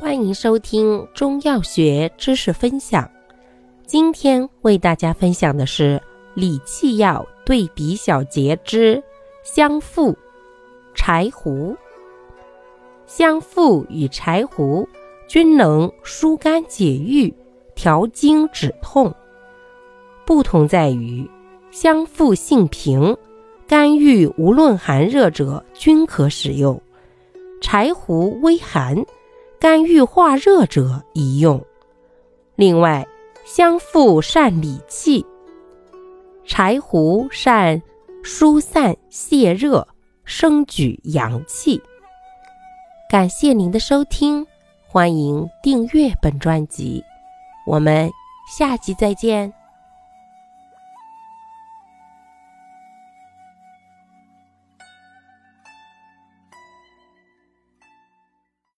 欢迎收听中药学知识分享。今天为大家分享的是理气药对比小节之香附、柴胡。香附与柴胡均能疏肝解郁、调经止痛，不同在于香附性平，肝郁无论寒热者均可使用；柴胡微寒。肝郁化热者宜用。另外，香附善理气，柴胡善疏散泄热，生举阳气。感谢您的收听，欢迎订阅本专辑，我们下集再见。